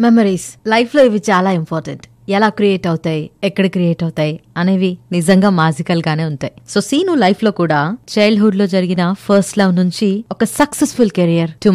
Memories లైఫ్లో ఇవి చాలా ఇంపార్టెంట్ ఎలా క్రియేట్ అవుతాయి? ఎక్కడ క్రియేట్ అవుతాయి? అనేవి నిజంగా మాజికల్ గానే ఉంటాయి. సో సీను లైఫ్లో కూడా చైల్డ్హుడ్లో జరిగిన ఫస్ట్ లవ్ నుంచి ఒక సక్సెస్ఫుల్ కెరియర్ టు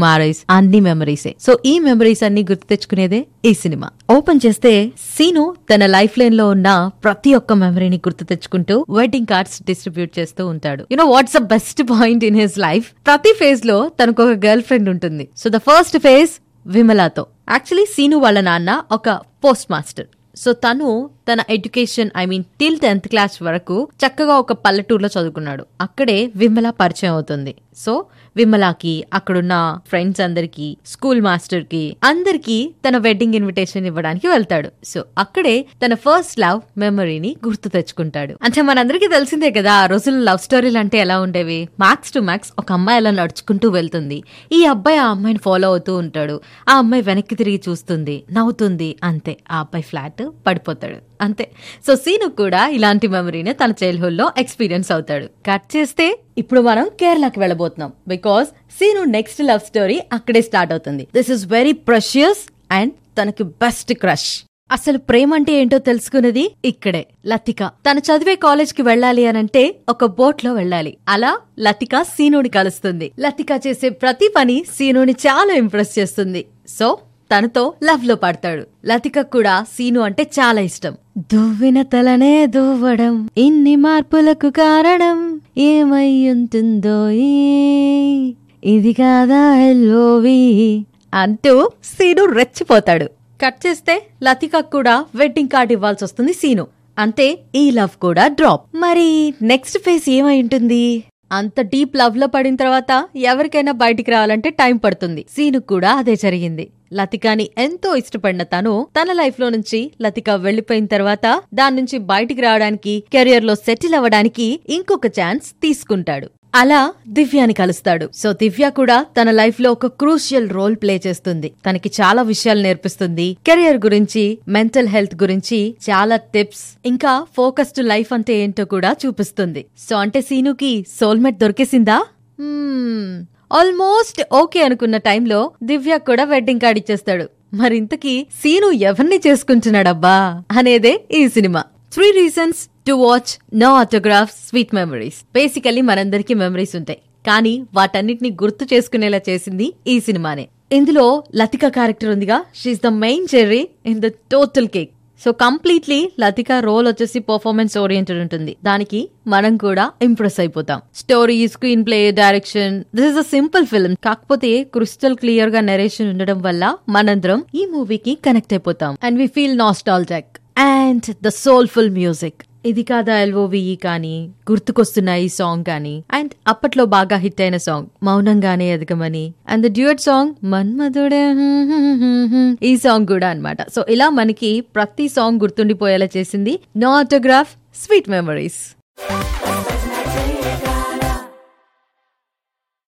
అన్ని మెమరీసే సో ఈ మెమరీస్ అన్ని గుర్తు తెచ్చుకునేదే ఈ సినిమా. ఓపెన్ చేస్తే సీను తన లైఫ్ లైన్లో ఉన్న ప్రతి ఒక్క మెమరీని గుర్తు తెచ్చుకుంటూ వెడ్డింగ్ కార్డ్స్ డిస్ట్రిబ్యూట్ చేస్తూ ఉంటాడు. You know what's the best point in his life ప్రతి ఫేజ్లో తనకు ఒక గర్ల్ ఫ్రెండ్ ఉంటుంది. సో ద ఫస్ట్ ఫేజ్ విమలాతో. యాక్చువల్లీ సీను వాళ్ళ నాన్న ఒక పోస్ట్ మాస్టర్. సో తను తన education I mean till tenth class వరకు చక్కగా ఒక పల్లెటూరులో చదువుకున్నాడు. అక్కడే విమల పరిచయం అవుతుంది. సో విమలాకి అక్కడున్న ఫ్రెండ్స్ అందరికి స్కూల్ మాస్టర్కి అందరికి తన వెడ్డింగ్ ఇన్విటేషన్ ఇవ్వడానికి వెళ్తాడు. సో అక్కడే తన ఫస్ట్ లవ్ మెమరీని గుర్తు తెచ్చుకుంటాడు. అంటే మనందరికీ తెలిసిందే కదా ఆ రోజుల్లో లవ్ స్టోరీలు అంటే ఎలా ఉండేవి? మ్యాక్స్ టు మ్యాక్స్ ఒక అమ్మాయి అలా నడుచుకుంటూ వెళ్తుంది. ఈ అబ్బాయి ఆ అమ్మాయిని ఫాలో అవుతూ ఉంటాడు. ఆ అమ్మాయి వెనక్కి తిరిగి చూస్తుంది నవ్వుతుంది అంతే. ఆ అబ్బాయి ఫ్లాట్ పడిపోతాడు. అంతే. సో సీను కూడా ఇలాంటి మెమరీనే తన చైల్డ్హుడ్లో ఎక్స్పీరియన్స్ అవుతాడు. కట్ చేస్తే ఇప్పుడు మనం కేరళకి వెళ్ళబోతున్నాం. Because Seenu next love story అక్కడే స్టార్ట్ అవుతుంది. This is very precious and తనకి బెస్ట్ క్రష్ అసలు ప్రేమ అంటే ఏంటో తెలుసుకున్నది ఇక్కడే. లతిక. తను చదివే కాలేజ్కి వెళ్ళాలి అనంటే ఒక బోట్లో వెళ్ళాలి. అలా లతిక సీనుని కలుస్తుంది. లతిక చేసే ప్రతి పని సీనుని చాలా ఇంప్రెస్ చేస్తుంది. సో తనతో లవ్లో పడతాడు. లతిక కూడా సీను అంటే చాలా ఇష్టం. దువ్విన తలనే దువ్వడం ఇన్ని మార్పులకు కారణం ఏమై ఉంటుందో ఇది కాదా ఎల్లోవి అంటూ సీను రెచ్చిపోతాడు. కట్ చేస్తే లతిక కూడా వెడ్డింగ్ కార్డ్ ఇవ్వాల్సి వస్తుంది సీను. అంతే ఈ లవ్ కూడా డ్రాప్. మరి నెక్స్ట్ ఫేజ్ ఏమై ఉంటుంది? అంత డీప్ లవ్లో పడిన తర్వాత ఎవరికైనా బయటికి రావాలంటే టైం పడుతుంది. సీను కూడా అదే జరిగింది. లతికాని ఎంతో ఇష్టపడిన తను తన లైఫ్లో నుంచి లతిక వెళ్ళిపోయిన తర్వాత దాని నుంచి బయటికి రావడానికి కెరియర్లో సెటిల్ అవ్వడానికి ఇంకొక ఛాన్స్ తీసుకుంటాడు. అలా దివ్యాని కలుస్తాడు. సో దివ్య కూడా తన లైఫ్లో ఒక క్రూషియల్ రోల్ ప్లే చేస్తుంది. తనకి చాలా విషయాలు నేర్పిస్తుంది. కెరియర్ గురించి మెంటల్ హెల్త్ గురించి చాలా టిప్స్ ఇంకా ఫోకస్డ్ లైఫ్ అంటే ఏంటో కూడా చూపిస్తుంది. సో అంటే సీనుకి సోల్మేట్ దొరికేసిందా? Hmm. ఆల్మోస్ట్ ఓకే అనుకున్న టైంలో దివ్య కూడా వెడ్డింగ్ కార్డ్ ఇచ్చేస్తాడు. మరింతకీ సీను ఎవరిని చేసుకుంటున్నాడబ్బా అనేదే ఈ cinema. Three reasons to watch No Autograph Sweet Memories basically మనందరికీ మెమరీస్ ఉంటాయి. కానీ వాటన్నిటిని గుర్తు చేసుకునేలా చేసింది ఈ సినిమానే. ఇందులో లతిక క్యారెక్టర్ ఉందిగా. She's the main cherry in the total cake so completely Latika role వచ్చేసి పర్ఫార్మెన్స్ ఓరియంటెడ్ ఉంటుంది. దానికి మనం కూడా ఇంప్రెస్ అయిపోతాం. Story screenplay direction this is a simple film కాకపోతే క్రిస్టల్ క్లియర్గా నెరేషన్ ఉండడం వల్ల మనందరం ఈ మూవీకి కనెక్ట్ అయిపోతాం. And we feel nostalgic and the soulful music ఇది కాదా ఎల్ఓవిఈ కానీ గుర్తుకొస్తున్న ఈ సాంగ్ కానీ. అండ్ అప్పట్లో బాగా హిట్ అయిన సాంగ్ మౌనంగానే ఎదగమని. And the duet song Manmadhude ఈ సాంగ్ కూడా అన్నమాట. సో ఇలా మనకి ప్రతి సాంగ్ గుర్తుండిపోయేలా చేసింది నో ఆటోగ్రాఫ్ స్వీట్ మెమరీస్.